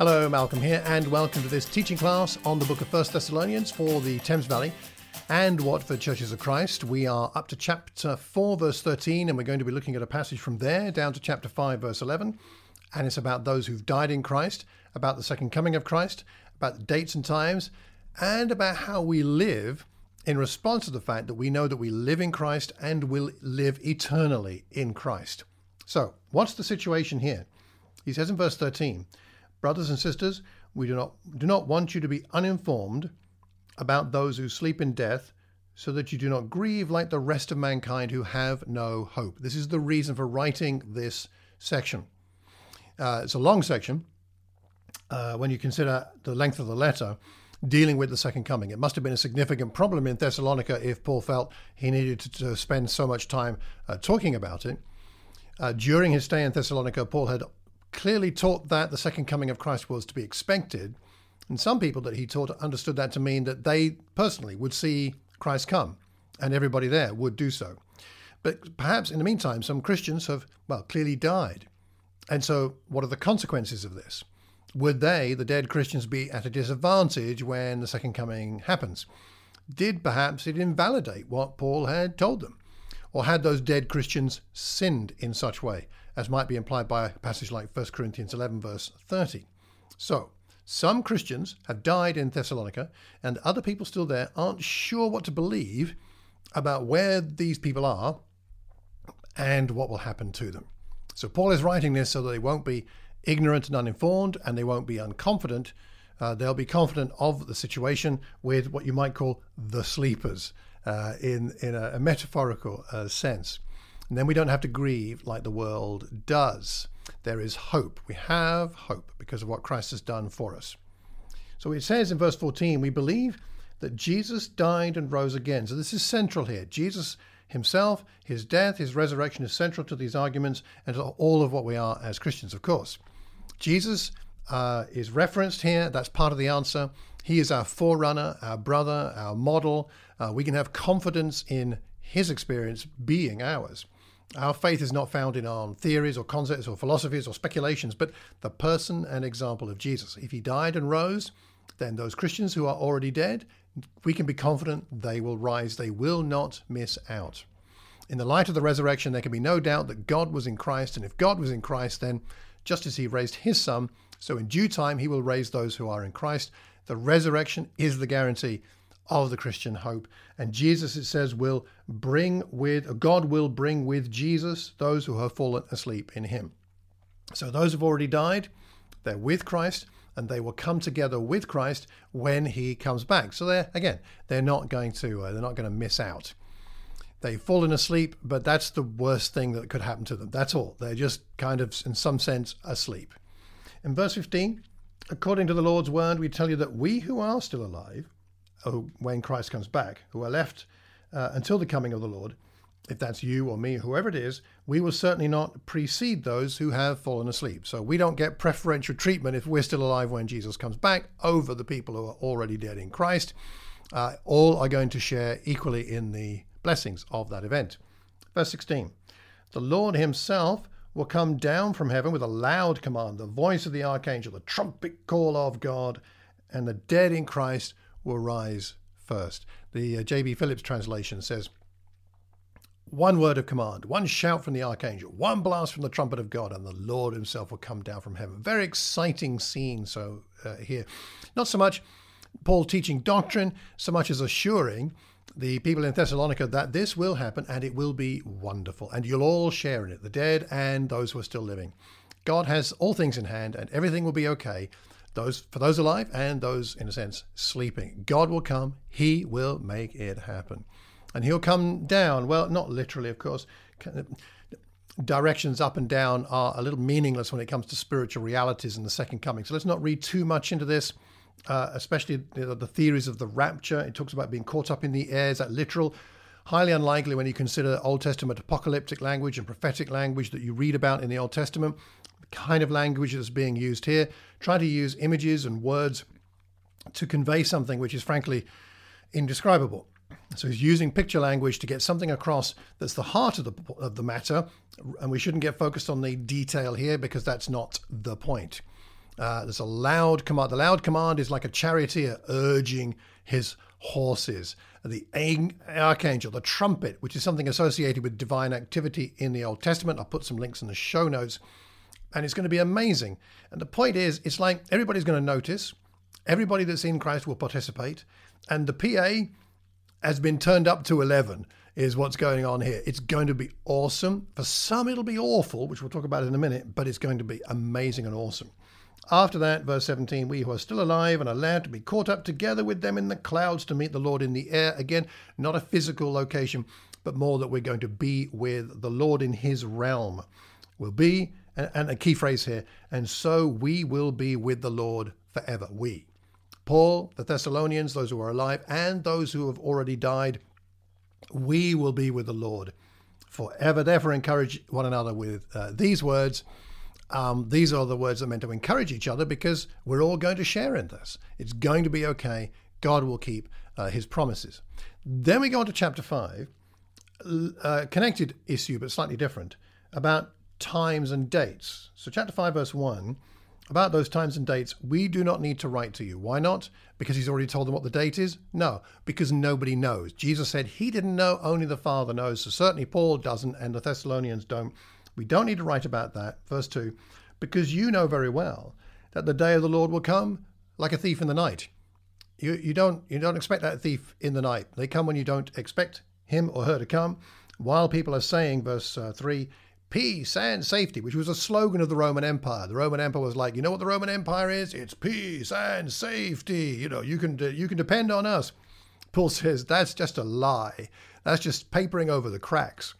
Hello, Malcolm here, and welcome to this teaching class on the book of First Thessalonians for the Thames Valley and Watford Churches of Christ. We are up to chapter 4, verse 13, and we're going to be looking at a passage from there down to chapter 5, verse 11. And it's about those who've died in Christ, about the second coming of Christ, about the dates and times, and about how we live in response to the fact that we know that we live in Christ and will live eternally in Christ. So, what's the situation here? He says in verse 13, Brothers and sisters, we do not, do not want you to be uninformed about those who sleep in death, so that you do not grieve like the rest of mankind who have no hope. This is the reason for writing this section. Uh, it's a long section uh, when you consider the length of the letter dealing with the second coming. It must have been a significant problem in Thessalonica if Paul felt he needed to, to spend so much time uh, talking about it. Uh, during his stay in Thessalonica, Paul had clearly taught that the second coming of Christ was to be expected. And some people that he taught understood that to mean that they personally would see Christ come and everybody there would do so. But perhaps in the meantime, some Christians have, well, clearly died. And so, what are the consequences of this? Would they, the dead Christians, be at a disadvantage when the second coming happens? Did perhaps it invalidate what Paul had told them? Or had those dead Christians sinned in such way? As might be implied by a passage like 1 Corinthians 11, verse 30. So, some Christians have died in Thessalonica, and other people still there aren't sure what to believe about where these people are and what will happen to them. So, Paul is writing this so that they won't be ignorant and uninformed, and they won't be unconfident. Uh, they'll be confident of the situation with what you might call the sleepers uh, in, in a, a metaphorical uh, sense. And then we don't have to grieve like the world does. There is hope. We have hope because of what Christ has done for us. So it says in verse 14, we believe that Jesus died and rose again. So this is central here. Jesus himself, his death, his resurrection is central to these arguments and to all of what we are as Christians, of course. Jesus uh, is referenced here. That's part of the answer. He is our forerunner, our brother, our model. Uh, we can have confidence in his experience being ours. Our faith is not founded on theories or concepts or philosophies or speculations, but the person and example of Jesus. If he died and rose, then those Christians who are already dead, we can be confident they will rise. They will not miss out. In the light of the resurrection, there can be no doubt that God was in Christ, and if God was in Christ, then just as he raised his son, so in due time he will raise those who are in Christ. The resurrection is the guarantee of the Christian hope. And Jesus, it says, will bring with, God will bring with Jesus those who have fallen asleep in him. So those who've already died, they're with Christ and they will come together with Christ when he comes back. So they're, again, they're not going to, uh, they're not going to miss out. They've fallen asleep, but that's the worst thing that could happen to them. That's all. They're just kind of, in some sense, asleep. In verse 15, according to the Lord's word, we tell you that we who are still alive, when Christ comes back, who are left uh, until the coming of the Lord, if that's you or me, whoever it is, we will certainly not precede those who have fallen asleep. So we don't get preferential treatment if we're still alive when Jesus comes back over the people who are already dead in Christ. Uh, all are going to share equally in the blessings of that event. Verse 16 The Lord himself will come down from heaven with a loud command, the voice of the archangel, the trumpet call of God, and the dead in Christ will rise first. The uh, J.B. Phillips translation says, one word of command, one shout from the archangel, one blast from the trumpet of God, and the Lord himself will come down from heaven. Very exciting scene. So uh, here, not so much Paul teaching doctrine, so much as assuring the people in Thessalonica that this will happen and it will be wonderful, and you'll all share in it, the dead and those who are still living. God has all things in hand, and everything will be okay those for those alive and those in a sense sleeping. God will come, he will make it happen. And he'll come down, well, not literally of course. Directions up and down are a little meaningless when it comes to spiritual realities in the second coming. So let's not read too much into this. Uh, especially know, the theories of the rapture. It talks about being caught up in the air. Is that literal? Highly unlikely when you consider Old Testament apocalyptic language and prophetic language that you read about in the Old Testament kind of language that's being used here. Try to use images and words to convey something which is frankly indescribable. So he's using picture language to get something across that's the heart of the of the matter, and we shouldn't get focused on the detail here because that's not the point. Uh, there's a loud command. The loud command is like a charioteer urging his horses. The archangel, the trumpet, which is something associated with divine activity in the Old Testament. I'll put some links in the show notes. And it's going to be amazing. And the point is, it's like everybody's going to notice, everybody that's in Christ will participate, and the PA has been turned up to 11 is what's going on here. It's going to be awesome. For some, it'll be awful, which we'll talk about in a minute, but it's going to be amazing and awesome. After that, verse 17, we who are still alive and allowed to be caught up together with them in the clouds to meet the Lord in the air. Again, not a physical location, but more that we're going to be with the Lord in his realm. We'll be, and a key phrase here, and so we will be with the Lord forever. We. Paul, the Thessalonians, those who are alive, and those who have already died, we will be with the Lord forever. Therefore, encourage one another with uh, these words. Um, these are the words that are meant to encourage each other because we're all going to share in this. It's going to be okay. God will keep uh, his promises. Then we go on to chapter 5, uh, connected issue, but slightly different, about times and dates. So, chapter 5, verse 1 about those times and dates, we do not need to write to you. Why not? Because he's already told them what the date is? No, because nobody knows. Jesus said he didn't know, only the Father knows. So certainly Paul doesn't, and the Thessalonians don't. We don't need to write about that. Verse 2 because you know very well that the day of the Lord will come like a thief in the night. You, you, don't, you don't expect that thief in the night. They come when you don't expect him or her to come. While people are saying, verse uh, 3, peace and safety, which was a slogan of the Roman Empire. The Roman Empire was like, you know what the Roman Empire is? It's peace and safety. You know, you can you can depend on us. Paul says that's just a lie. That's just papering over the cracks.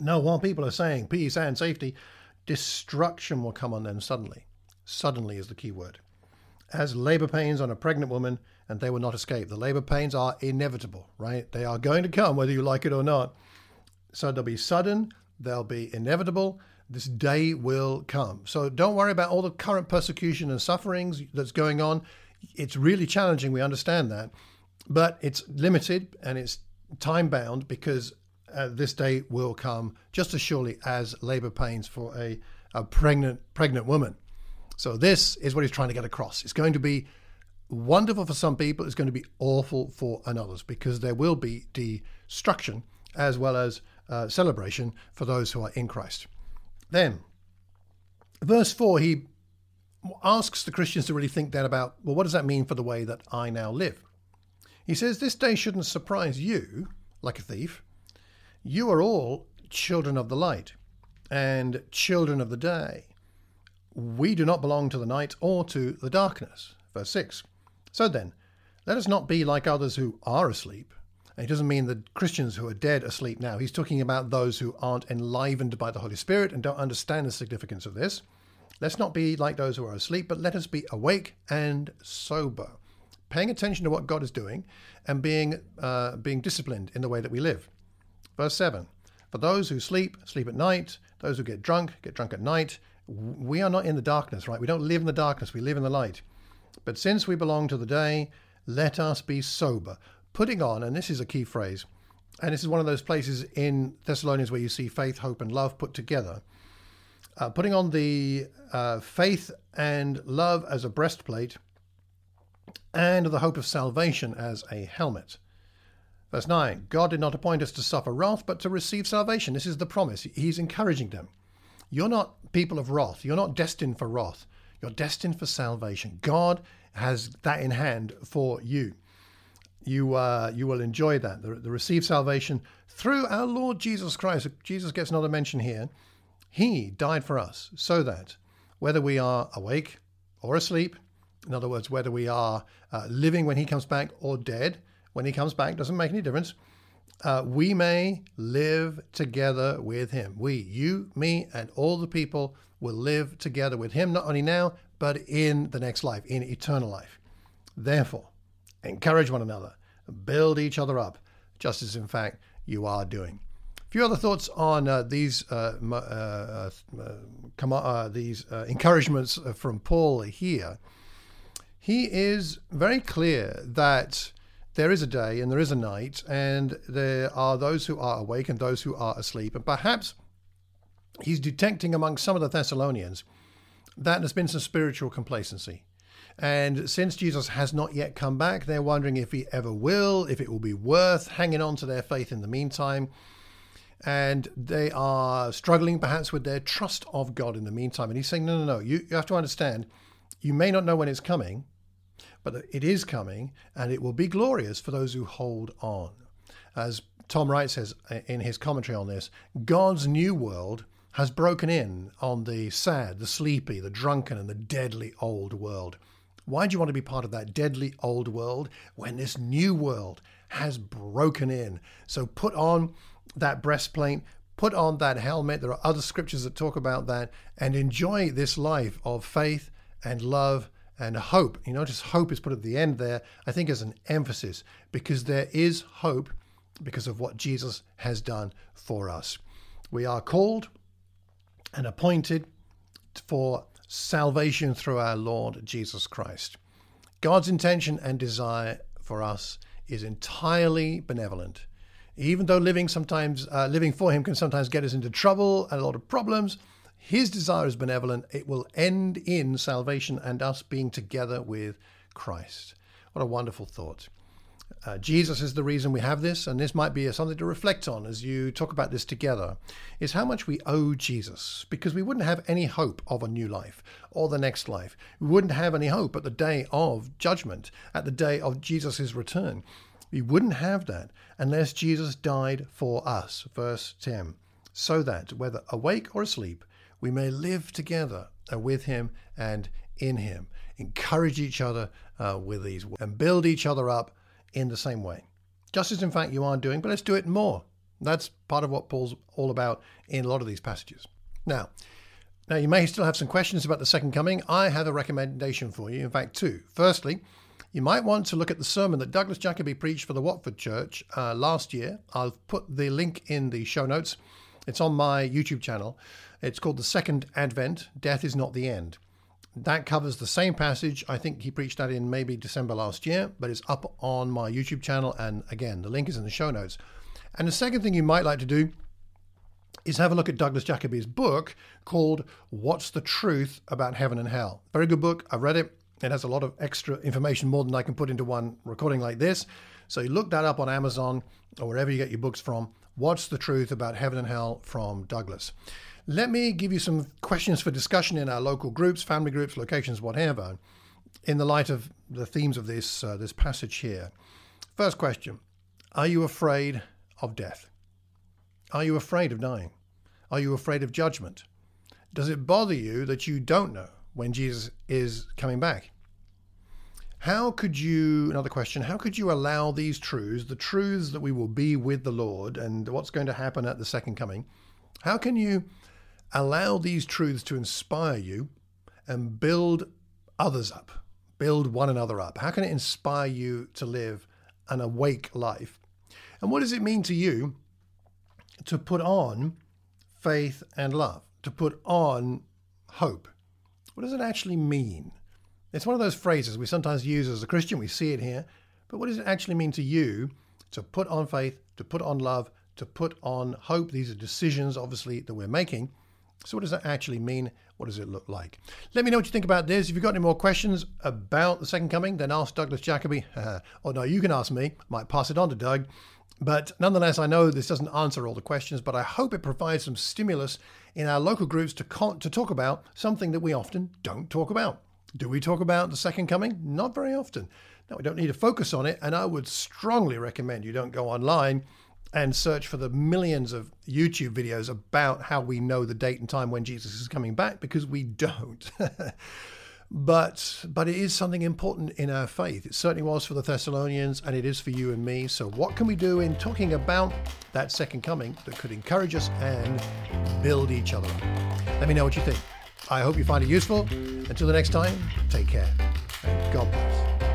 No, while people are saying peace and safety, destruction will come on them suddenly. Suddenly is the key word. As labor pains on a pregnant woman, and they will not escape. The labor pains are inevitable, right? They are going to come whether you like it or not. So they'll be sudden, They'll be inevitable. This day will come. So don't worry about all the current persecution and sufferings that's going on. It's really challenging. We understand that. But it's limited and it's time bound because uh, this day will come just as surely as labor pains for a, a pregnant pregnant woman. So this is what he's trying to get across. It's going to be wonderful for some people. It's going to be awful for others because there will be destruction as well as uh, celebration for those who are in Christ. Then, verse 4, he asks the Christians to really think then about, well, what does that mean for the way that I now live? He says, This day shouldn't surprise you like a thief. You are all children of the light and children of the day. We do not belong to the night or to the darkness. Verse 6. So then, let us not be like others who are asleep and he doesn't mean the Christians who are dead asleep now. He's talking about those who aren't enlivened by the Holy Spirit and don't understand the significance of this. Let's not be like those who are asleep, but let us be awake and sober, paying attention to what God is doing and being, uh, being disciplined in the way that we live. Verse 7 For those who sleep, sleep at night. Those who get drunk, get drunk at night. We are not in the darkness, right? We don't live in the darkness, we live in the light. But since we belong to the day, let us be sober, putting on, and this is a key phrase, and this is one of those places in Thessalonians where you see faith, hope, and love put together. Uh, putting on the uh, faith and love as a breastplate, and the hope of salvation as a helmet. Verse 9 God did not appoint us to suffer wrath, but to receive salvation. This is the promise. He's encouraging them. You're not people of wrath. You're not destined for wrath. You're destined for salvation. God has that in hand for you you uh, you will enjoy that. The, the receive salvation through our Lord Jesus Christ. Jesus gets another mention here. He died for us so that whether we are awake or asleep, in other words, whether we are uh, living when He comes back or dead when He comes back, doesn't make any difference. Uh, we may live together with Him. We, you, me, and all the people will live together with Him, not only now, but in the next life, in eternal life. Therefore, encourage one another, build each other up, just as in fact you are doing. A few other thoughts on uh, these uh, uh, uh, uh these uh, encouragements from Paul here. He is very clear that there is a day and there is a night, and there are those who are awake and those who are asleep. And perhaps he's detecting among some of the Thessalonians that there's been some spiritual complacency. And since Jesus has not yet come back, they're wondering if he ever will, if it will be worth hanging on to their faith in the meantime. And they are struggling perhaps with their trust of God in the meantime. And he's saying, no, no, no, you, you have to understand, you may not know when it's coming, but it is coming, and it will be glorious for those who hold on. As Tom Wright says uh, in his commentary on this, God's new world has broken in on the sad, the sleepy, the drunken, and the deadly old world. Why do you want to be part of that deadly old world when this new world has broken in? So put on that breastplate, put on that helmet. There are other scriptures that talk about that, and enjoy this life of faith and love and hope. You notice hope is put at the end there, I think, as an emphasis, because there is hope because of what Jesus has done for us. We are called and appointed for salvation through our Lord Jesus Christ. God's intention and desire for us is entirely benevolent. Even though living sometimes uh, living for him can sometimes get us into trouble and a lot of problems, his desire is benevolent. It will end in salvation and us being together with Christ. What a wonderful thought. Uh, Jesus is the reason we have this, and this might be something to reflect on as you talk about this together, is how much we owe Jesus, because we wouldn't have any hope of a new life or the next life. We wouldn't have any hope at the day of judgment, at the day of Jesus' return. We wouldn't have that unless Jesus died for us. Verse 10 so that, whether awake or asleep, we may live together uh, with him and in him. Encourage each other uh, with these words and build each other up in the same way. Just as, in fact, you are doing, but let's do it more. That's part of what Paul's all about in a lot of these passages. Now, now you may still have some questions about the second coming. I have a recommendation for you, in fact, two. Firstly, you might want to look at the sermon that Douglas Jacoby preached for the Watford Church uh, last year. I'll put the link in the show notes. It's on my YouTube channel. It's called The Second Advent Death is Not the End. That covers the same passage. I think he preached that in maybe December last year, but it's up on my YouTube channel. And again, the link is in the show notes. And the second thing you might like to do is have a look at Douglas Jacoby's book called What's the Truth About Heaven and Hell. Very good book. I've read it. It has a lot of extra information, more than I can put into one recording like this. So you look that up on Amazon or wherever you get your books from. What's the Truth About Heaven and Hell from Douglas. Let me give you some questions for discussion in our local groups, family groups, locations, whatever, in the light of the themes of this uh, this passage here. First question: Are you afraid of death? Are you afraid of dying? Are you afraid of judgment? Does it bother you that you don't know when Jesus is coming back? How could you, another question, how could you allow these truths, the truths that we will be with the Lord and what's going to happen at the second coming, how can you Allow these truths to inspire you and build others up, build one another up. How can it inspire you to live an awake life? And what does it mean to you to put on faith and love, to put on hope? What does it actually mean? It's one of those phrases we sometimes use as a Christian, we see it here, but what does it actually mean to you to put on faith, to put on love, to put on hope? These are decisions, obviously, that we're making. So, what does that actually mean? What does it look like? Let me know what you think about this. If you've got any more questions about the second coming, then ask Douglas Jacoby. or no, you can ask me. I might pass it on to Doug. But nonetheless, I know this doesn't answer all the questions, but I hope it provides some stimulus in our local groups to, con- to talk about something that we often don't talk about. Do we talk about the second coming? Not very often. Now, we don't need to focus on it, and I would strongly recommend you don't go online and search for the millions of YouTube videos about how we know the date and time when Jesus is coming back because we don't. but but it is something important in our faith. It certainly was for the Thessalonians and it is for you and me. So what can we do in talking about that second coming that could encourage us and build each other up? Let me know what you think. I hope you find it useful. Until the next time, take care and God bless.